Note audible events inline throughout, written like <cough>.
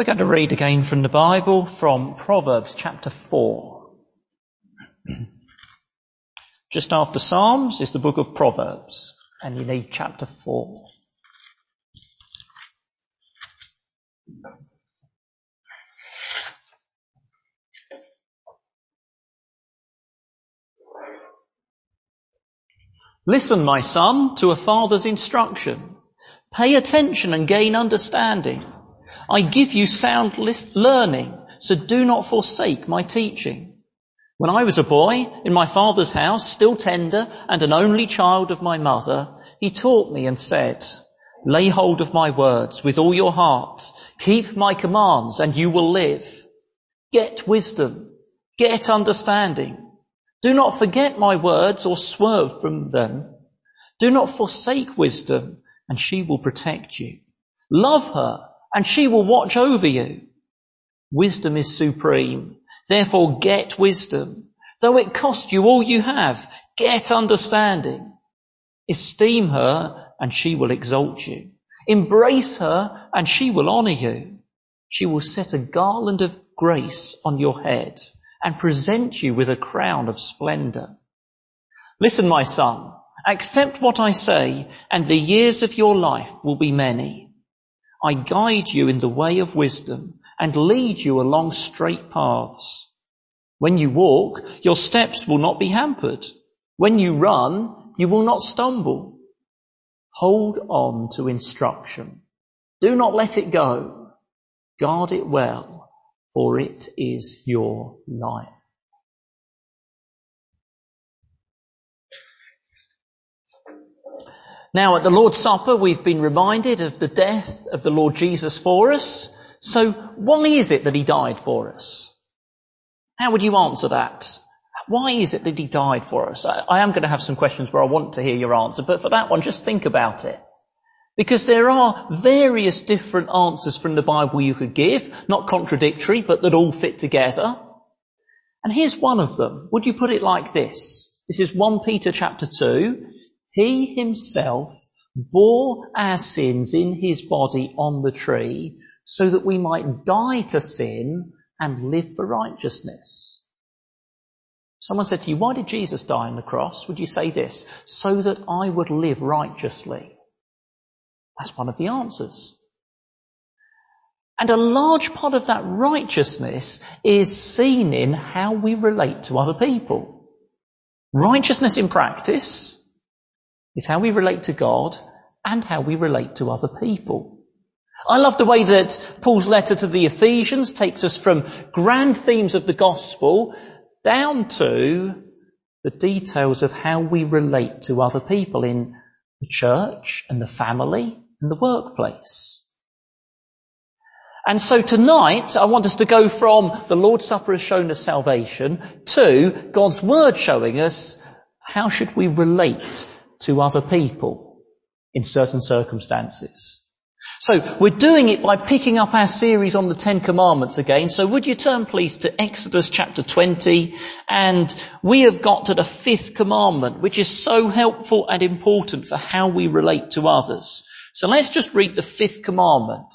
We're going to read again from the Bible from Proverbs chapter 4. Just after Psalms is the book of Proverbs, and you need chapter 4. Listen, my son, to a father's instruction. Pay attention and gain understanding. I give you sound learning, so do not forsake my teaching. When I was a boy in my father's house, still tender and an only child of my mother, he taught me and said, lay hold of my words with all your heart. Keep my commands and you will live. Get wisdom. Get understanding. Do not forget my words or swerve from them. Do not forsake wisdom and she will protect you. Love her and she will watch over you. Wisdom is supreme. Therefore get wisdom. Though it cost you all you have, get understanding. Esteem her and she will exalt you. Embrace her and she will honor you. She will set a garland of grace on your head and present you with a crown of splendor. Listen, my son, accept what I say and the years of your life will be many. I guide you in the way of wisdom and lead you along straight paths. When you walk, your steps will not be hampered. When you run, you will not stumble. Hold on to instruction. Do not let it go. Guard it well, for it is your life. Now at the Lord's Supper, we've been reminded of the death of the Lord Jesus for us. So why is it that he died for us? How would you answer that? Why is it that he died for us? I, I am going to have some questions where I want to hear your answer, but for that one, just think about it. Because there are various different answers from the Bible you could give, not contradictory, but that all fit together. And here's one of them. Would you put it like this? This is 1 Peter chapter 2. He himself bore our sins in his body on the tree so that we might die to sin and live for righteousness. Someone said to you, why did Jesus die on the cross? Would you say this? So that I would live righteously. That's one of the answers. And a large part of that righteousness is seen in how we relate to other people. Righteousness in practice is how we relate to God and how we relate to other people. I love the way that Paul's letter to the Ephesians takes us from grand themes of the gospel down to the details of how we relate to other people in the church and the family and the workplace. And so tonight, I want us to go from the Lord's Supper has shown us salvation to God's Word showing us how should we relate to other people in certain circumstances. So we're doing it by picking up our series on the Ten Commandments again. So would you turn please to Exodus chapter 20 and we have got to the fifth commandment which is so helpful and important for how we relate to others. So let's just read the fifth commandment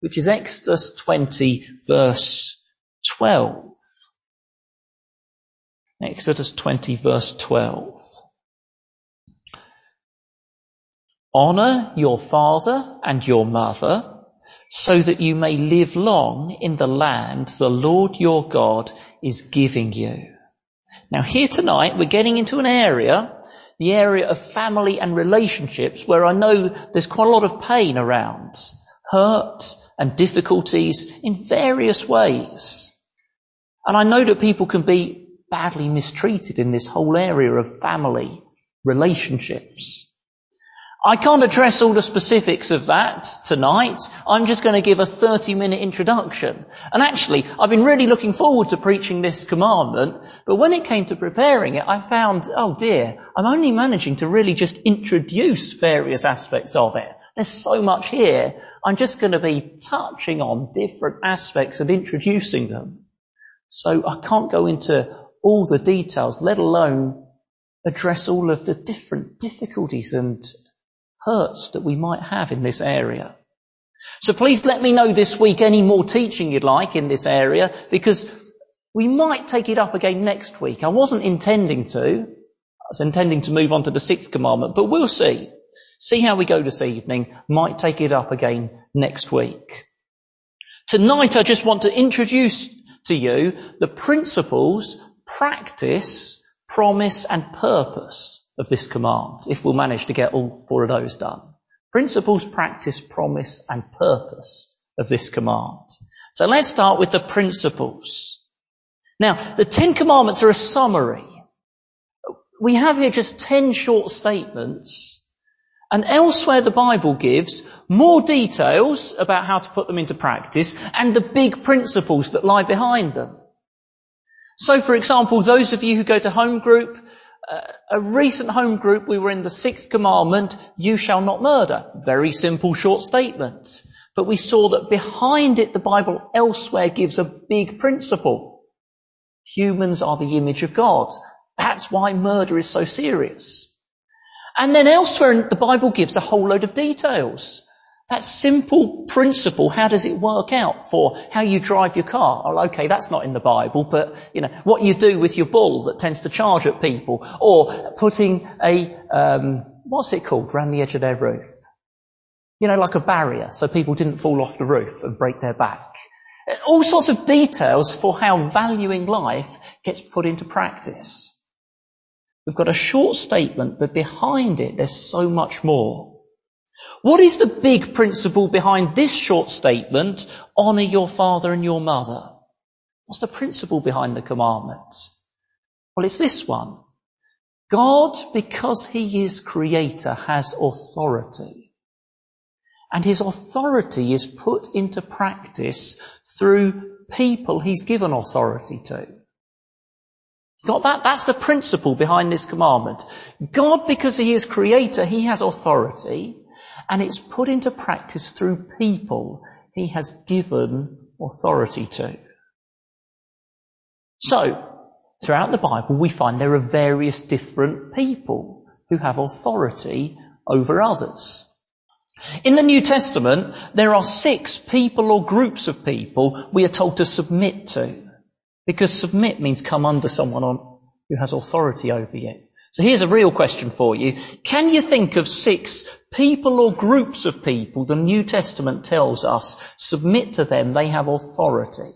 which is Exodus 20 verse 12. Exodus 20 verse 12. Honor your father and your mother so that you may live long in the land the Lord your God is giving you. Now here tonight we're getting into an area, the area of family and relationships where I know there's quite a lot of pain around, hurt and difficulties in various ways. And I know that people can be badly mistreated in this whole area of family relationships. I can't address all the specifics of that tonight. I'm just going to give a 30 minute introduction. And actually, I've been really looking forward to preaching this commandment, but when it came to preparing it, I found, oh dear, I'm only managing to really just introduce various aspects of it. There's so much here. I'm just going to be touching on different aspects and introducing them. So I can't go into all the details, let alone address all of the different difficulties and hurts that we might have in this area. So please let me know this week any more teaching you'd like in this area because we might take it up again next week. I wasn't intending to. I was intending to move on to the sixth commandment, but we'll see. See how we go this evening. Might take it up again next week. Tonight I just want to introduce to you the principles, practice, promise and purpose of this command, if we'll manage to get all four of those done. Principles, practice, promise and purpose of this command. So let's start with the principles. Now, the Ten Commandments are a summary. We have here just ten short statements and elsewhere the Bible gives more details about how to put them into practice and the big principles that lie behind them. So for example, those of you who go to home group, a recent home group, we were in the sixth commandment, you shall not murder. Very simple short statement. But we saw that behind it the Bible elsewhere gives a big principle. Humans are the image of God. That's why murder is so serious. And then elsewhere the Bible gives a whole load of details. That simple principle, how does it work out for how you drive your car? Oh, okay, that's not in the Bible, but, you know, what you do with your bull that tends to charge at people, or putting a, um, what's it called, around the edge of their roof? You know, like a barrier, so people didn't fall off the roof and break their back. All sorts of details for how valuing life gets put into practice. We've got a short statement, but behind it there's so much more. What is the big principle behind this short statement? Honour your father and your mother. What's the principle behind the commandment? Well, it's this one. God, because He is creator, has authority. And His authority is put into practice through people He's given authority to. Got that? That's the principle behind this commandment. God, because He is creator, He has authority, and it's put into practice through people He has given authority to. So, throughout the Bible, we find there are various different people who have authority over others. In the New Testament, there are six people or groups of people we are told to submit to. Because submit means come under someone on, who has authority over you. So here's a real question for you. Can you think of six people or groups of people the New Testament tells us submit to them, they have authority?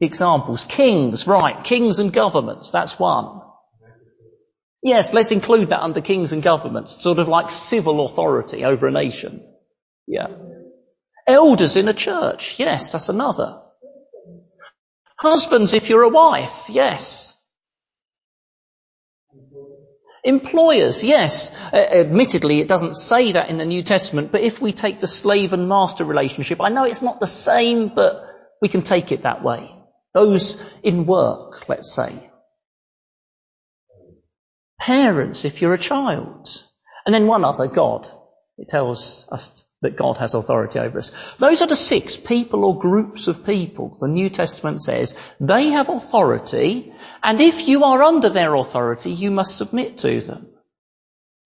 Examples. Kings, right. Kings and governments, that's one. Yes, let's include that under kings and governments, sort of like civil authority over a nation. Yeah. Elders in a church, yes, that's another. Husbands, if you're a wife, yes. Employers, yes. Uh, admittedly, it doesn't say that in the New Testament, but if we take the slave and master relationship, I know it's not the same, but we can take it that way. Those in work, let's say. Parents, if you're a child. And then one other, God. It tells us that God has authority over us. Those are the six people or groups of people the New Testament says they have authority, and if you are under their authority, you must submit to them.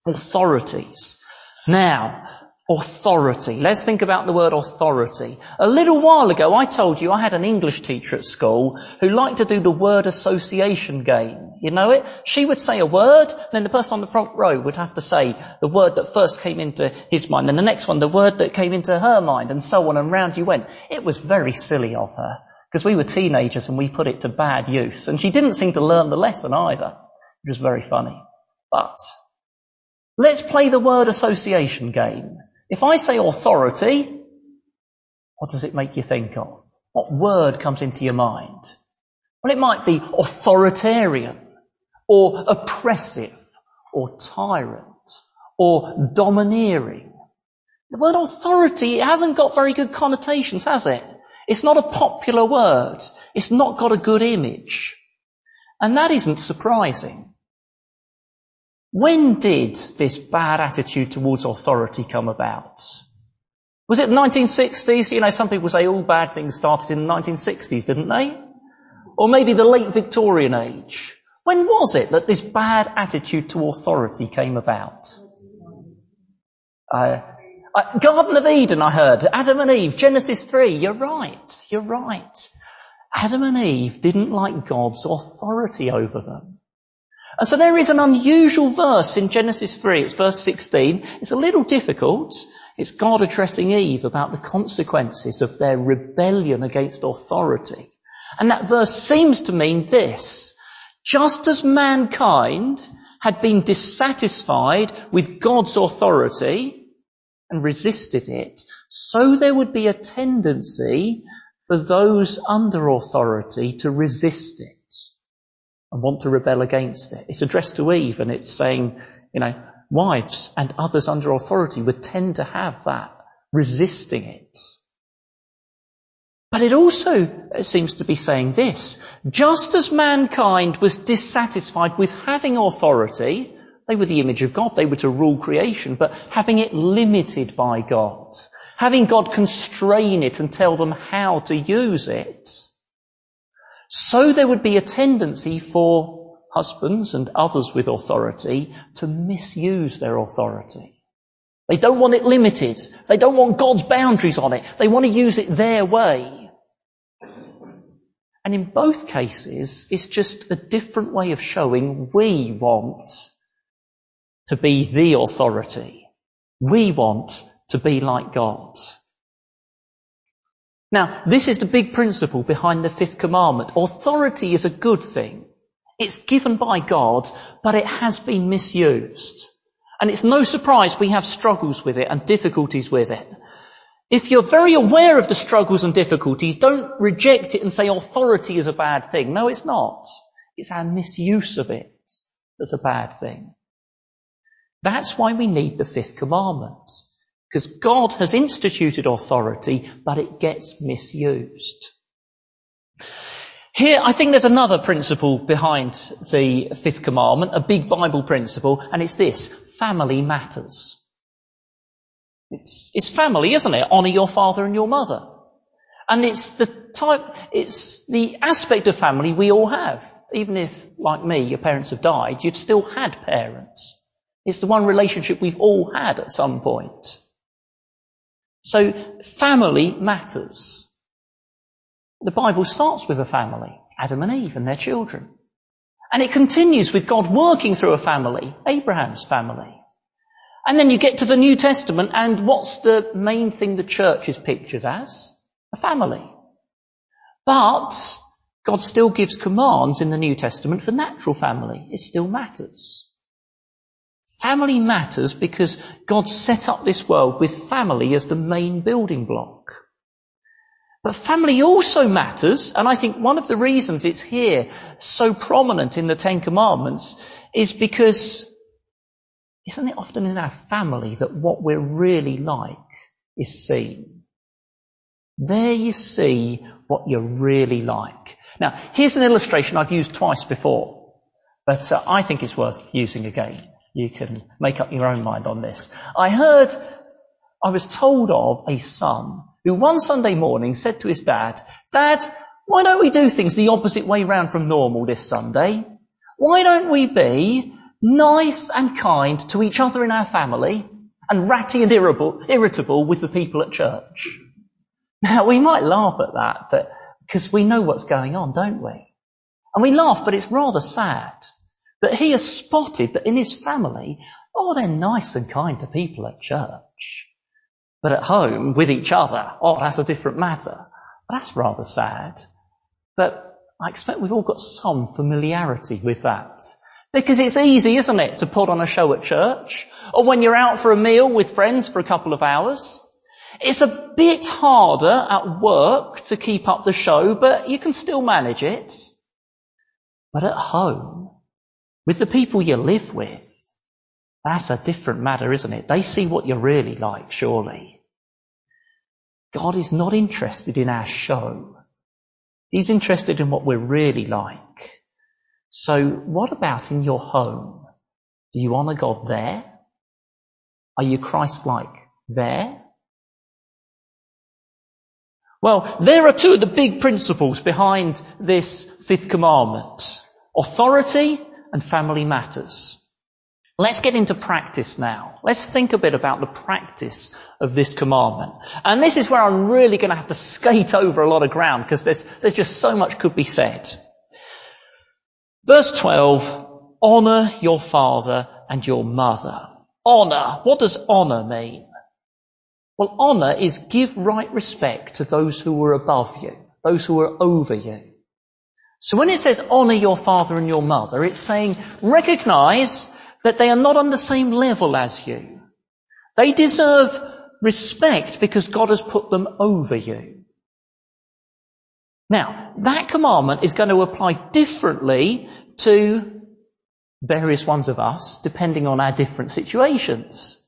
Authorities. Now, Authority. Let's think about the word authority. A little while ago I told you I had an English teacher at school who liked to do the word association game. You know it? She would say a word, and then the person on the front row would have to say the word that first came into his mind, and the next one the word that came into her mind, and so on, and round you went. It was very silly of her, because we were teenagers and we put it to bad use, and she didn't seem to learn the lesson either. It was very funny. But, let's play the word association game. If I say authority, what does it make you think of? What word comes into your mind? Well, it might be authoritarian, or oppressive, or tyrant, or domineering. The word authority, it hasn't got very good connotations, has it? It's not a popular word. It's not got a good image. And that isn't surprising. When did this bad attitude towards authority come about? Was it the 1960s? You know, some people say all bad things started in the 1960s, didn't they? Or maybe the late Victorian age. When was it that this bad attitude to authority came about? Uh, Uh, Garden of Eden, I heard. Adam and Eve, Genesis 3. You're right. You're right. Adam and Eve didn't like God's authority over them. And so there is an unusual verse in Genesis 3. It's verse 16. It's a little difficult. It's God addressing Eve about the consequences of their rebellion against authority. And that verse seems to mean this. Just as mankind had been dissatisfied with God's authority and resisted it, so there would be a tendency for those under authority to resist it and want to rebel against it. It's addressed to Eve and it's saying, you know, wives and others under authority would tend to have that, resisting it. But it also seems to be saying this, just as mankind was dissatisfied with having authority, they were the image of God, they were to rule creation, but having it limited by God, having God constrain it and tell them how to use it, so there would be a tendency for husbands and others with authority to misuse their authority. They don't want it limited. They don't want God's boundaries on it. They want to use it their way. And in both cases, it's just a different way of showing we want to be the authority. We want to be like God. Now, this is the big principle behind the fifth commandment. Authority is a good thing. It's given by God, but it has been misused. And it's no surprise we have struggles with it and difficulties with it. If you're very aware of the struggles and difficulties, don't reject it and say authority is a bad thing. No, it's not. It's our misuse of it that's a bad thing. That's why we need the fifth commandment. Because God has instituted authority, but it gets misused. Here, I think there's another principle behind the fifth commandment, a big Bible principle, and it's this. Family matters. It's, it's family, isn't it? Honour your father and your mother. And it's the type, it's the aspect of family we all have. Even if, like me, your parents have died, you've still had parents. It's the one relationship we've all had at some point. So family matters. The Bible starts with a family, Adam and Eve and their children. And it continues with God working through a family, Abraham's family. And then you get to the New Testament and what's the main thing the church is pictured as? A family. But God still gives commands in the New Testament for natural family. It still matters. Family matters because God set up this world with family as the main building block. But family also matters, and I think one of the reasons it's here so prominent in the Ten Commandments is because isn't it often in our family that what we're really like is seen? There you see what you're really like. Now, here's an illustration I've used twice before, but uh, I think it's worth using again. You can make up your own mind on this. I heard, I was told of a son who one Sunday morning said to his dad, Dad, why don't we do things the opposite way round from normal this Sunday? Why don't we be nice and kind to each other in our family and ratty and irritable, irritable with the people at church? Now we might laugh at that, but because we know what's going on, don't we? And we laugh, but it's rather sad that he has spotted that in his family, oh, they're nice and kind to people at church. But at home, with each other, oh, that's a different matter. That's rather sad. But I expect we've all got some familiarity with that. Because it's easy, isn't it, to put on a show at church? Or when you're out for a meal with friends for a couple of hours? It's a bit harder at work to keep up the show, but you can still manage it. But at home, with the people you live with, that's a different matter, isn't it? They see what you're really like, surely. God is not interested in our show. He's interested in what we're really like. So what about in your home? Do you honour God there? Are you Christ-like there? Well, there are two of the big principles behind this fifth commandment. Authority and family matters. Let's get into practice now. Let's think a bit about the practice of this commandment. And this is where I'm really going to have to skate over a lot of ground because there's, there's just so much could be said. Verse 12, honour your father and your mother. Honour. What does honour mean? Well, honour is give right respect to those who are above you, those who are over you. So when it says honour your father and your mother, it's saying recognise that they are not on the same level as you. They deserve respect because God has put them over you. Now, that commandment is going to apply differently to various ones of us, depending on our different situations.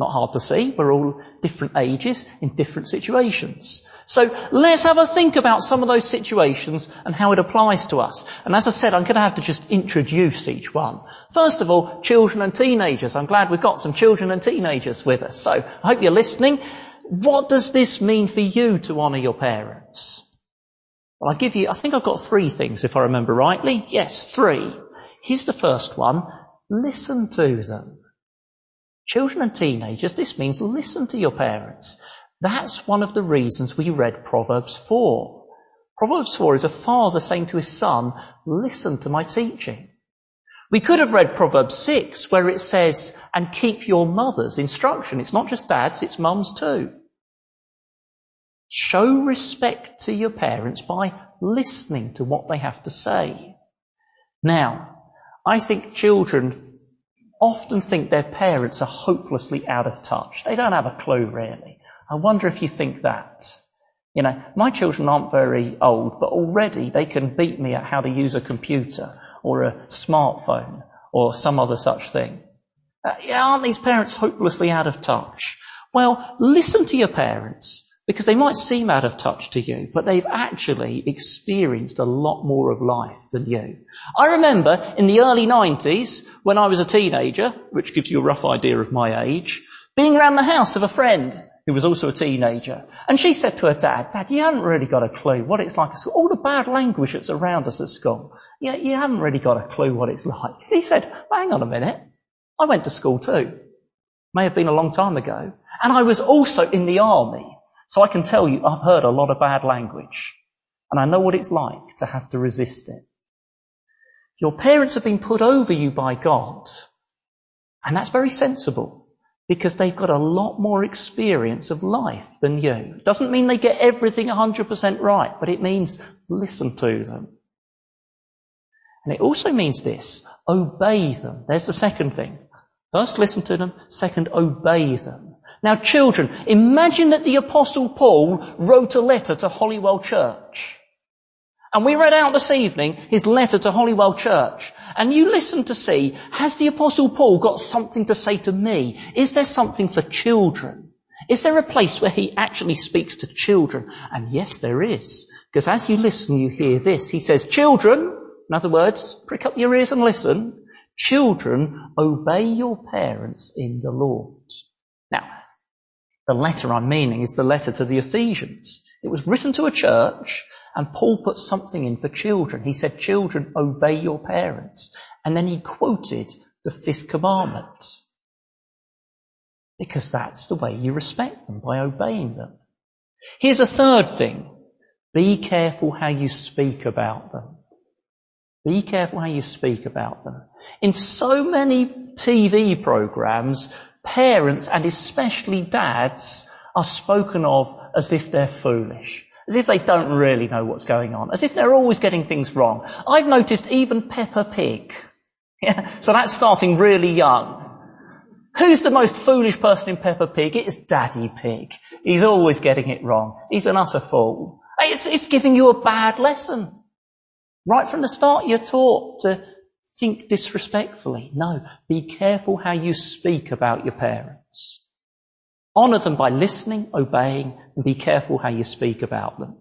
Not hard to see. We're all different ages in different situations. So let's have a think about some of those situations and how it applies to us. And as I said, I'm going to have to just introduce each one. First of all, children and teenagers. I'm glad we've got some children and teenagers with us. So I hope you're listening. What does this mean for you to honour your parents? Well, I'll give you, I think I've got three things if I remember rightly. Yes, three. Here's the first one. Listen to them. Children and teenagers, this means listen to your parents. That's one of the reasons we read Proverbs 4. Proverbs 4 is a father saying to his son, listen to my teaching. We could have read Proverbs 6 where it says, and keep your mother's instruction. It's not just dads, it's mums too. Show respect to your parents by listening to what they have to say. Now, I think children often think their parents are hopelessly out of touch. They don't have a clue really. I wonder if you think that. You know, my children aren't very old, but already they can beat me at how to use a computer or a smartphone or some other such thing. Uh, aren't these parents hopelessly out of touch? Well, listen to your parents because they might seem out of touch to you, but they've actually experienced a lot more of life than you. I remember in the early 90s, when I was a teenager, which gives you a rough idea of my age, being around the house of a friend who was also a teenager. And she said to her dad, Dad, you haven't really got a clue what it's like. All the bad language that's around us at school. You, you haven't really got a clue what it's like. He said, well, hang on a minute. I went to school too. May have been a long time ago. And I was also in the army. So I can tell you, I've heard a lot of bad language. And I know what it's like to have to resist it. Your parents have been put over you by God. And that's very sensible because they've got a lot more experience of life than you. Doesn't mean they get everything 100% right, but it means listen to them. And it also means this, obey them. There's the second thing. First, listen to them. Second, obey them. Now children, imagine that the apostle Paul wrote a letter to Holywell Church. And we read out this evening his letter to Holywell Church. And you listen to see, has the apostle Paul got something to say to me? Is there something for children? Is there a place where he actually speaks to children? And yes, there is. Because as you listen, you hear this. He says, children, in other words, prick up your ears and listen. Children, obey your parents in the Lord. Now, the letter I'm meaning is the letter to the Ephesians. It was written to a church and Paul put something in for children. He said, children, obey your parents. And then he quoted the fifth commandment. Because that's the way you respect them, by obeying them. Here's a third thing. Be careful how you speak about them. Be careful how you speak about them. In so many TV programs, parents and especially dads are spoken of as if they're foolish, as if they don't really know what's going on, as if they're always getting things wrong. I've noticed even Peppa Pig. <laughs> Yeah, so that's starting really young. Who's the most foolish person in Peppa Pig? It's Daddy Pig. He's always getting it wrong. He's an utter fool. It's, it's giving you a bad lesson. Right from the start, you're taught to think disrespectfully. No, be careful how you speak about your parents. Honour them by listening, obeying, and be careful how you speak about them.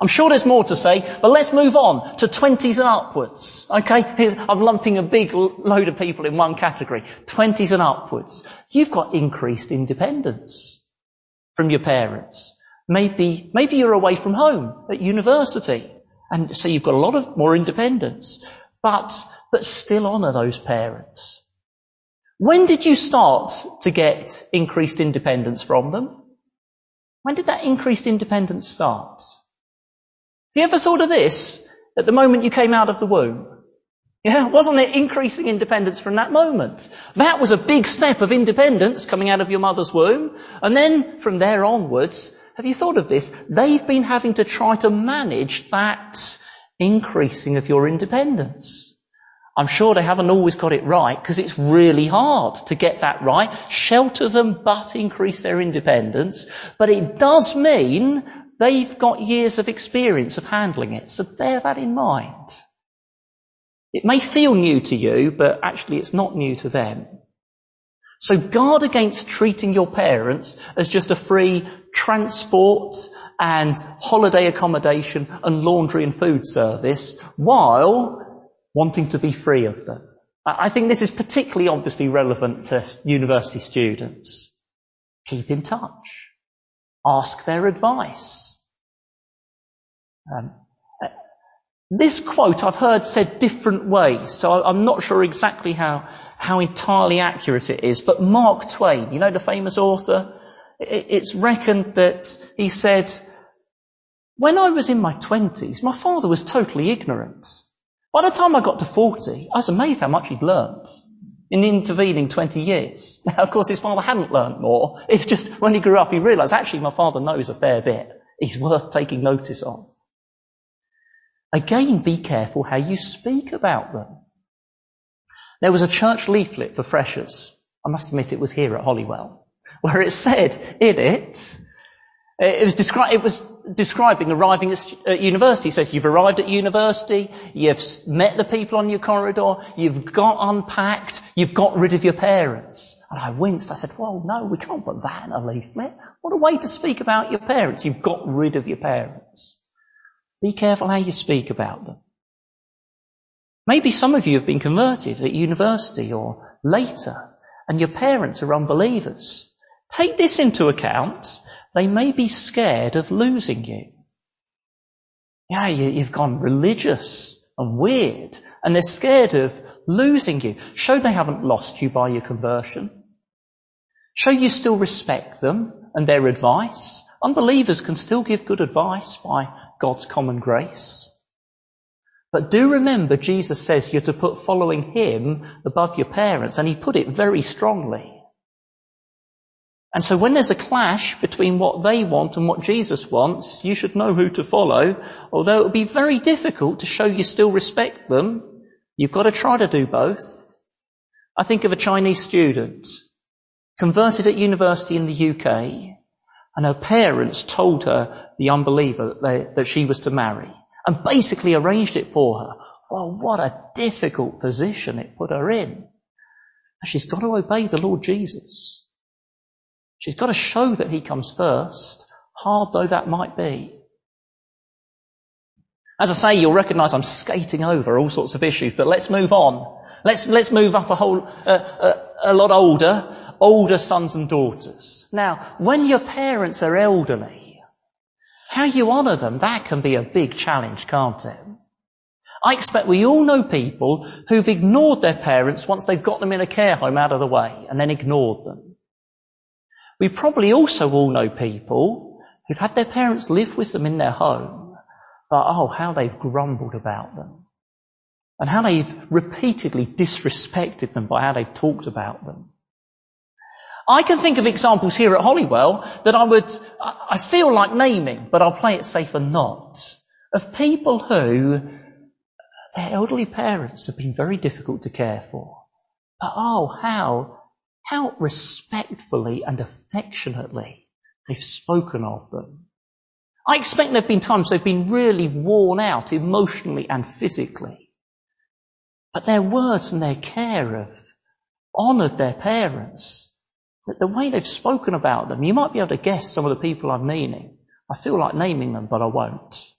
I'm sure there's more to say, but let's move on to 20s and upwards. Okay? I'm lumping a big load of people in one category. 20s and upwards. You've got increased independence from your parents. Maybe, maybe you're away from home at university. And so you've got a lot of more independence. But, but still honour those parents. When did you start to get increased independence from them? When did that increased independence start? Have you ever thought of this at the moment you came out of the womb? Yeah, wasn't it increasing independence from that moment? That was a big step of independence coming out of your mother's womb. And then from there onwards, have you thought of this? They've been having to try to manage that increasing of your independence. I'm sure they haven't always got it right because it's really hard to get that right. Shelter them but increase their independence. But it does mean they've got years of experience of handling it. So bear that in mind. It may feel new to you, but actually it's not new to them. So guard against treating your parents as just a free transport and holiday accommodation and laundry and food service while wanting to be free of them. I think this is particularly obviously relevant to university students. Keep in touch. Ask their advice. Um, this quote I've heard said different ways, so I'm not sure exactly how, how entirely accurate it is, but Mark Twain, you know the famous author? It's reckoned that he said, when I was in my twenties, my father was totally ignorant. By the time I got to 40, I was amazed how much he'd learnt in the intervening 20 years. <laughs> Now, of course, his father hadn't learnt more. It's just when he grew up, he realised, actually, my father knows a fair bit. He's worth taking notice of. Again, be careful how you speak about them. There was a church leaflet for freshers. I must admit it was here at Holywell, <laughs> where it said in it, it was, descri- it was describing arriving at university. It says you've arrived at university, you've met the people on your corridor, you've got unpacked, you've got rid of your parents. And I winced. I said, well, no, we can't put that in a leaflet. What a way to speak about your parents. You've got rid of your parents. Be careful how you speak about them. Maybe some of you have been converted at university or later, and your parents are unbelievers. Take this into account they may be scared of losing you. Yeah, you, have gone religious and weird, and they're scared of losing you. Show they haven't lost you by your conversion. Show you still respect them and their advice. Unbelievers can still give good advice by God's common grace. But do remember Jesus says you're to put following Him above your parents, and He put it very strongly. And so when there's a clash between what they want and what Jesus wants, you should know who to follow. Although it will be very difficult to show you still respect them, you've got to try to do both. I think of a Chinese student converted at university in the UK and her parents told her, the unbeliever, that, they, that she was to marry and basically arranged it for her. Well, what a difficult position it put her in. And She's got to obey the Lord Jesus. She's got to show that he comes first, hard though that might be. As I say, you'll recognise I'm skating over all sorts of issues, but let's move on. Let's, let's move up a whole, uh, uh, a lot older, older sons and daughters. Now, when your parents are elderly, how you honour them, that can be a big challenge, can't it? I expect we all know people who've ignored their parents once they've got them in a care home out of the way and then ignored them. We probably also all know people who've had their parents live with them in their home, but oh, how they've grumbled about them. And how they've repeatedly disrespected them by how they've talked about them. I can think of examples here at Holywell that I would, I feel like naming, but I'll play it safe and not, of people who their elderly parents have been very difficult to care for. But oh, how how respectfully and affectionately they've spoken of them. I expect there have been times they've been really worn out emotionally and physically. But their words and their care have honoured their parents. The way they've spoken about them, you might be able to guess some of the people I'm meaning. I feel like naming them, but I won't.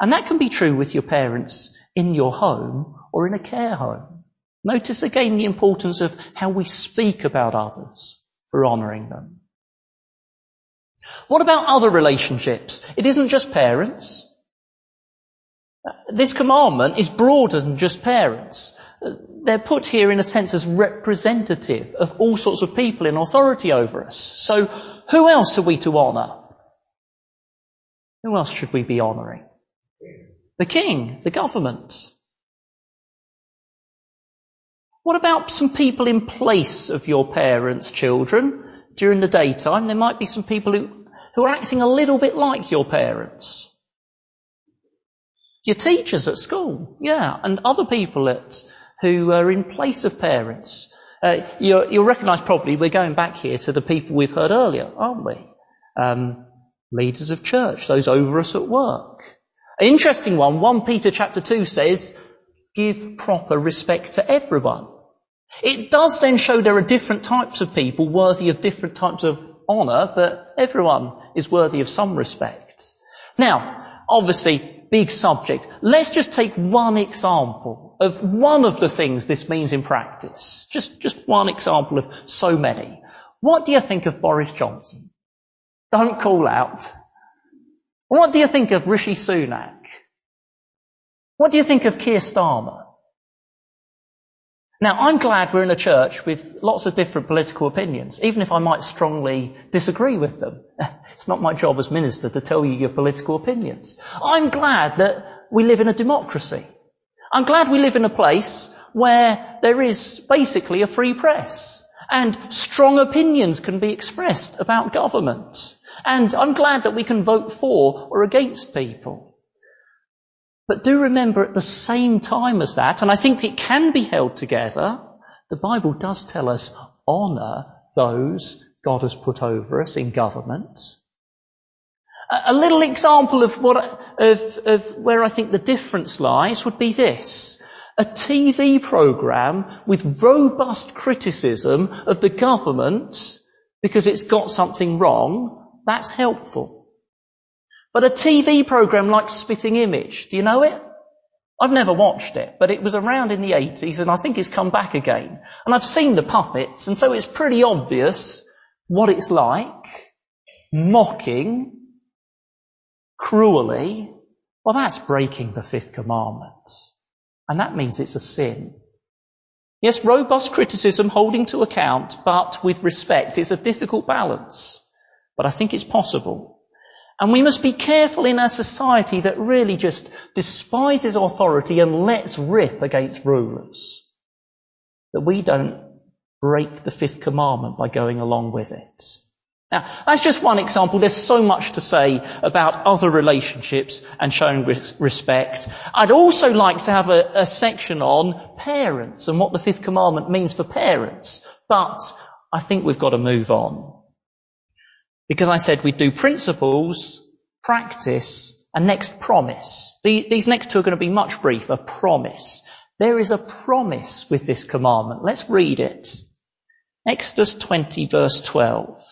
And that can be true with your parents in your home or in a care home. Notice again the importance of how we speak about others for honouring them. What about other relationships? It isn't just parents. This commandment is broader than just parents. They're put here in a sense as representative of all sorts of people in authority over us. So who else are we to honour? Who else should we be honouring? The king, the government. What about some people in place of your parents' children during the daytime? There might be some people who, who are acting a little bit like your parents. Your teachers at school, yeah, and other people at, who are in place of parents. Uh, you'll, you'll recognise probably we're going back here to the people we've heard earlier, aren't we? Um, leaders of church, those over us at work. An interesting one, 1 Peter chapter 2 says, give proper respect to everyone. It does then show there are different types of people worthy of different types of honour, but everyone is worthy of some respect. Now, obviously, big subject. Let's just take one example of one of the things this means in practice. Just, just one example of so many. What do you think of Boris Johnson? Don't call out. What do you think of Rishi Sunak? What do you think of Keir Starmer? Now, I'm glad we're in a church with lots of different political opinions, even if I might strongly disagree with them. <laughs> It's not my job as minister to tell you your political opinions. I'm glad that we live in a democracy. I'm glad we live in a place where there is basically a free press and strong opinions can be expressed about government. And I'm glad that we can vote for or against people. But do remember at the same time as that, and I think it can be held together, the Bible does tell us honour those God has put over us in government. A little example of what, of, of where I think the difference lies would be this. A TV program with robust criticism of the government because it's got something wrong, that's helpful. But a TV program like Spitting Image, do you know it? I've never watched it, but it was around in the 80s and I think it's come back again. And I've seen the puppets and so it's pretty obvious what it's like. Mocking, cruelly. Well, that's breaking the fifth commandment. And that means it's a sin. Yes, robust criticism holding to account, but with respect. It's a difficult balance. But I think it's possible. And we must be careful in a society that really just despises authority and lets rip against rulers. That we don't break the fifth commandment by going along with it. Now, that's just one example. There's so much to say about other relationships and showing respect. I'd also like to have a, a section on parents and what the fifth commandment means for parents. But I think we've got to move on. Because I said we'd do principles, practice, and next promise. These next two are going to be much briefer. Promise. There is a promise with this commandment. Let's read it. Exodus 20 verse 12.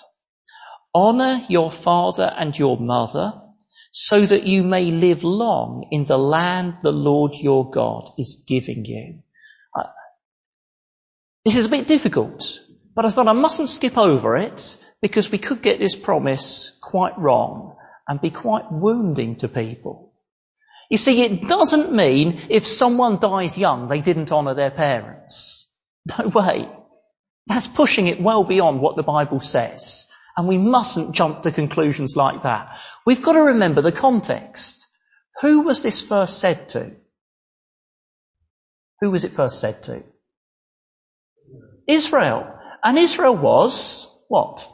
Honor your father and your mother so that you may live long in the land the Lord your God is giving you. Uh, this is a bit difficult, but I thought I mustn't skip over it because we could get this promise quite wrong and be quite wounding to people. You see, it doesn't mean if someone dies young, they didn't honour their parents. <laughs> No way. That's pushing it well beyond what the Bible says. And we mustn't jump to conclusions like that. We've got to remember the context. Who was this first said to? Who was it first said to? Israel. And Israel was what?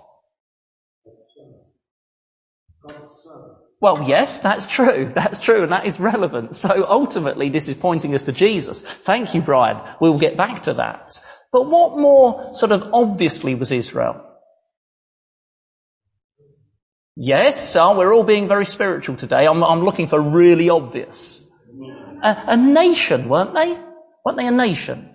Well, yes, that's true. <laughs> That's true, and that is relevant. So ultimately, this is pointing us to Jesus. Thank you, Brian. We'll get back to that. But what more sort of obviously was Israel? Yes, so we're all being very spiritual today. I'm, I'm looking for really obvious. A, a nation, weren't they? Weren't they a nation?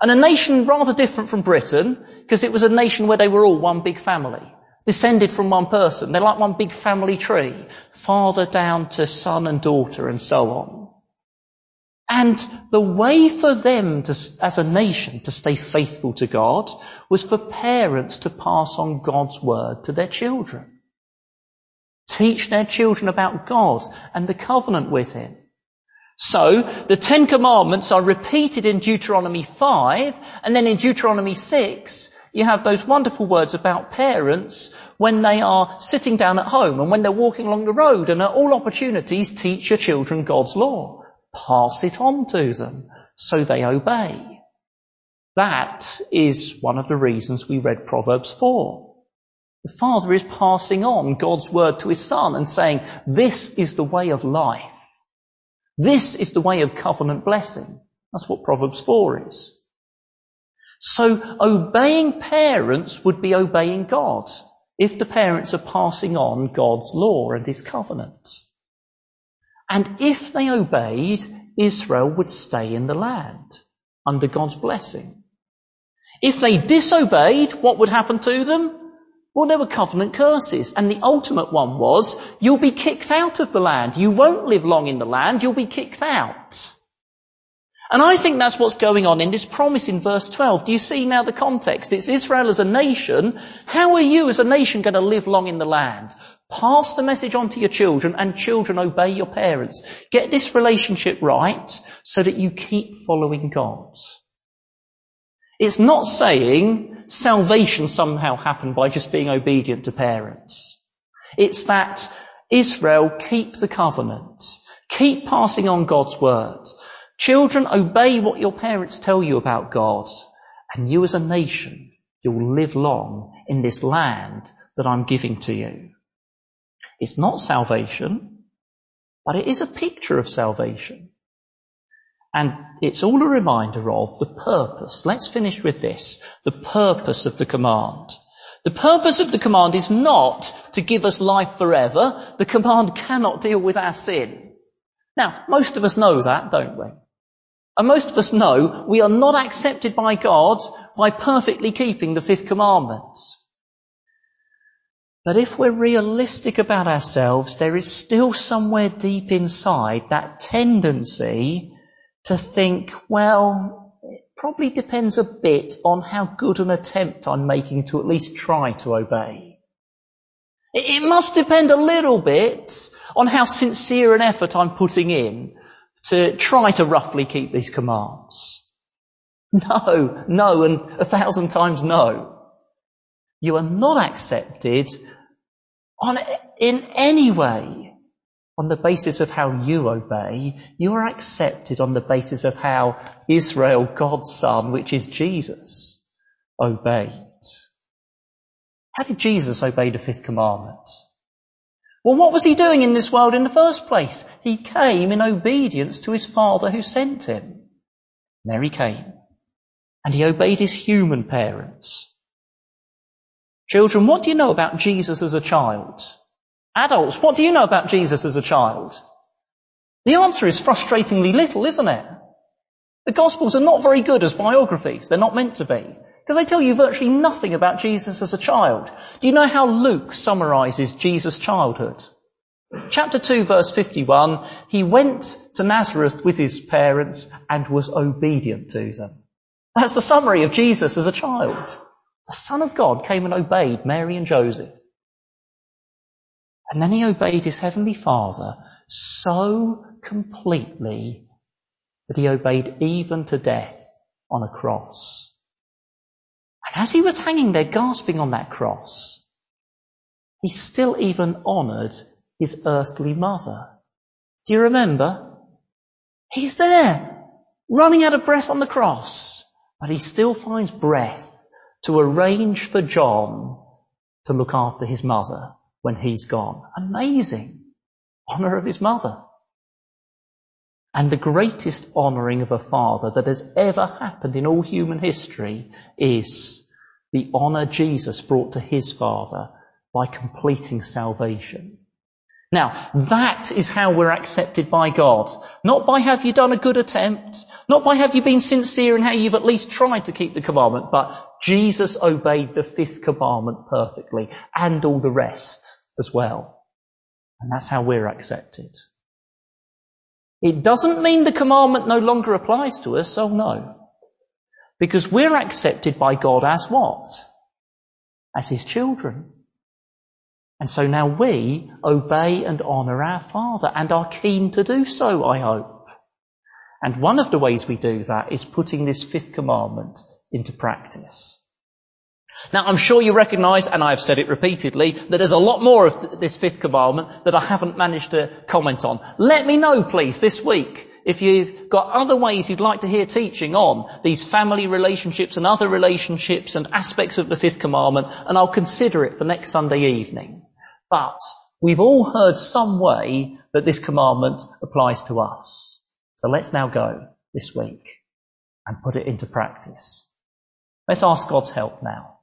And a nation rather different from Britain, because it was a nation where they were all one big family descended from one person. They're like one big family tree, father down to son and daughter and so on. And the way for them to, as a nation to stay faithful to God was for parents to pass on God's word to their children. Teach their children about God and the covenant with Him. So, the Ten Commandments are repeated in Deuteronomy 5, and then in Deuteronomy 6, you have those wonderful words about parents when they are sitting down at home and when they're walking along the road and at all opportunities teach your children God's law. Pass it on to them so they obey. That is one of the reasons we read Proverbs 4. The father is passing on God's word to his son and saying, this is the way of life. This is the way of covenant blessing. That's what Proverbs 4 is. So obeying parents would be obeying God if the parents are passing on God's law and his covenant. And if they obeyed, Israel would stay in the land under God's blessing. If they disobeyed, what would happen to them? Well, there were covenant curses, and the ultimate one was, you'll be kicked out of the land. You won't live long in the land, you'll be kicked out. And I think that's what's going on in this promise in verse 12. Do you see now the context? It's Israel as a nation. How are you as a nation going to live long in the land? Pass the message on to your children and children obey your parents. Get this relationship right so that you keep following God. It's not saying salvation somehow happened by just being obedient to parents. It's that Israel keep the covenant. Keep passing on God's word. Children, obey what your parents tell you about God, and you as a nation, you'll live long in this land that I'm giving to you. It's not salvation, but it is a picture of salvation. And it's all a reminder of the purpose. Let's finish with this. The purpose of the command. The purpose of the command is not to give us life forever. The command cannot deal with our sin. Now, most of us know that, don't we? And most of us know we are not accepted by God by perfectly keeping the fifth commandment. But if we're realistic about ourselves, there is still somewhere deep inside that tendency to think, well, it probably depends a bit on how good an attempt I'm making to at least try to obey. It must depend a little bit on how sincere an effort I'm putting in to try to roughly keep these commands. <laughs> No, no, and a thousand times no. You are not accepted on, in any way on the basis of how you obey. You are accepted on the basis of how Israel, God's son, which is Jesus, obeyed. How did Jesus obey the fifth commandment? Well, what was he doing in this world in the first place? He came in obedience to his Father who sent him. Mary came, and he obeyed his human parents. Children, what do you know about Jesus as a child? Adults, what do you know about Jesus as a child? The answer is frustratingly little, isn't it? The Gospels are not very good as biographies. They're not meant to be. Because they tell you virtually nothing about Jesus as a child. Do you know how Luke summarizes Jesus' childhood? Chapter 2 verse 51, he went to Nazareth with his parents and was obedient to them. That's the summary of Jesus as a child. The Son of God came and obeyed Mary and Joseph. And then he obeyed his heavenly Father so completely that he obeyed even to death on a cross. And as he was hanging there gasping on that cross, he still even honoured his earthly mother. Do you remember? He's there, running out of breath on the cross, but he still finds breath to arrange for John to look after his mother when he's gone. Amazing. Honour of his mother. And the greatest honouring of a father that has ever happened in all human history is the honour Jesus brought to his father by completing salvation. Now, that is how we're accepted by God. Not by have you done a good attempt, not by have you been sincere in how you've at least tried to keep the commandment, but Jesus obeyed the fifth commandment perfectly and all the rest as well. And that's how we're accepted. It doesn't mean the commandment no longer applies to us, oh no. Because we're accepted by God as what? As His children. And so now we obey and honour our Father and are keen to do so, I hope. And one of the ways we do that is putting this fifth commandment into practice. Now, I'm sure you recognize, and I've said it repeatedly, that there's a lot more of this fifth commandment that I haven't managed to comment on. Let me know, please, this week, if you've got other ways you'd like to hear teaching on these family relationships and other relationships and aspects of the fifth commandment, and I'll consider it for next Sunday evening. But we've all heard some way that this commandment applies to us. So let's now go this week and put it into practice. Let's ask God's help now.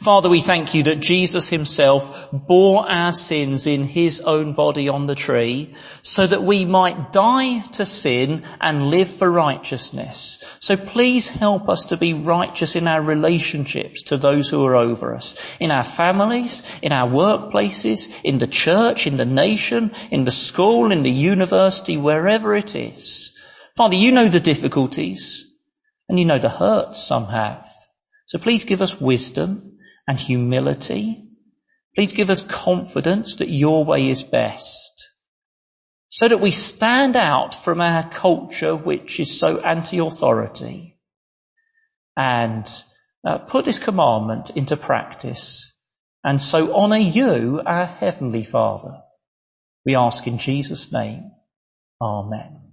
Father, we thank you that Jesus himself bore our sins in his own body on the tree so that we might die to sin and live for righteousness. So please help us to be righteous in our relationships to those who are over us, in our families, in our workplaces, in the church, in the nation, in the school, in the university, wherever it is. Father, you know the difficulties and you know the hurts some have. So please give us wisdom and humility. Please give us confidence that your way is best. So that we stand out from our culture which is so anti-authority and uh, put this commandment into practice and so honour you, our Heavenly Father. We ask in Jesus' name. Amen.